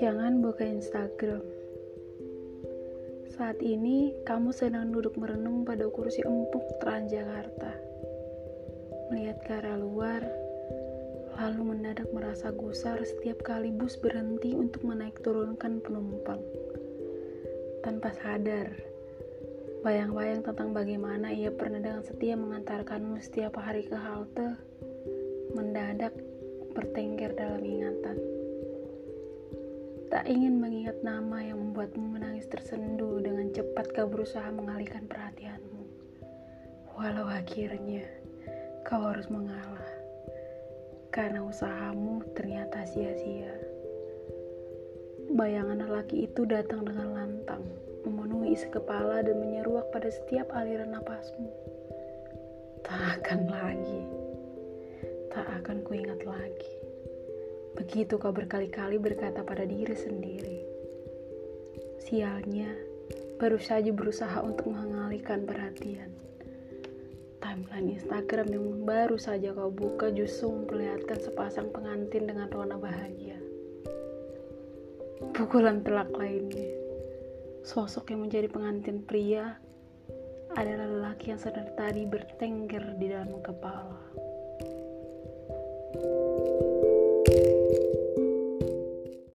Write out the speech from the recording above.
Jangan buka Instagram. Saat ini kamu sedang duduk merenung pada kursi empuk Transjakarta. Melihat ke arah luar, lalu mendadak merasa gusar setiap kali bus berhenti untuk menaik turunkan penumpang. Tanpa sadar, bayang-bayang tentang bagaimana ia pernah dengan setia mengantarkanmu setiap hari ke halte, mendadak bertengger dalam ingatan. Tak ingin mengingat nama yang membuatmu menangis tersendu dengan cepat kau berusaha mengalihkan perhatianmu. Walau akhirnya kau harus mengalah karena usahamu ternyata sia-sia. Bayangan lelaki itu datang dengan lantang, memenuhi isi kepala dan menyeruak pada setiap aliran napasmu. Tak akan lagi, akan kuingat lagi. Begitu kau berkali-kali berkata pada diri sendiri. Sialnya, baru saja berusaha untuk mengalihkan perhatian. Timeline Instagram yang baru saja kau buka justru memperlihatkan sepasang pengantin dengan rona bahagia. Pukulan telak lainnya. Sosok yang menjadi pengantin pria adalah lelaki yang sedang tadi bertengger di dalam kepala. thank you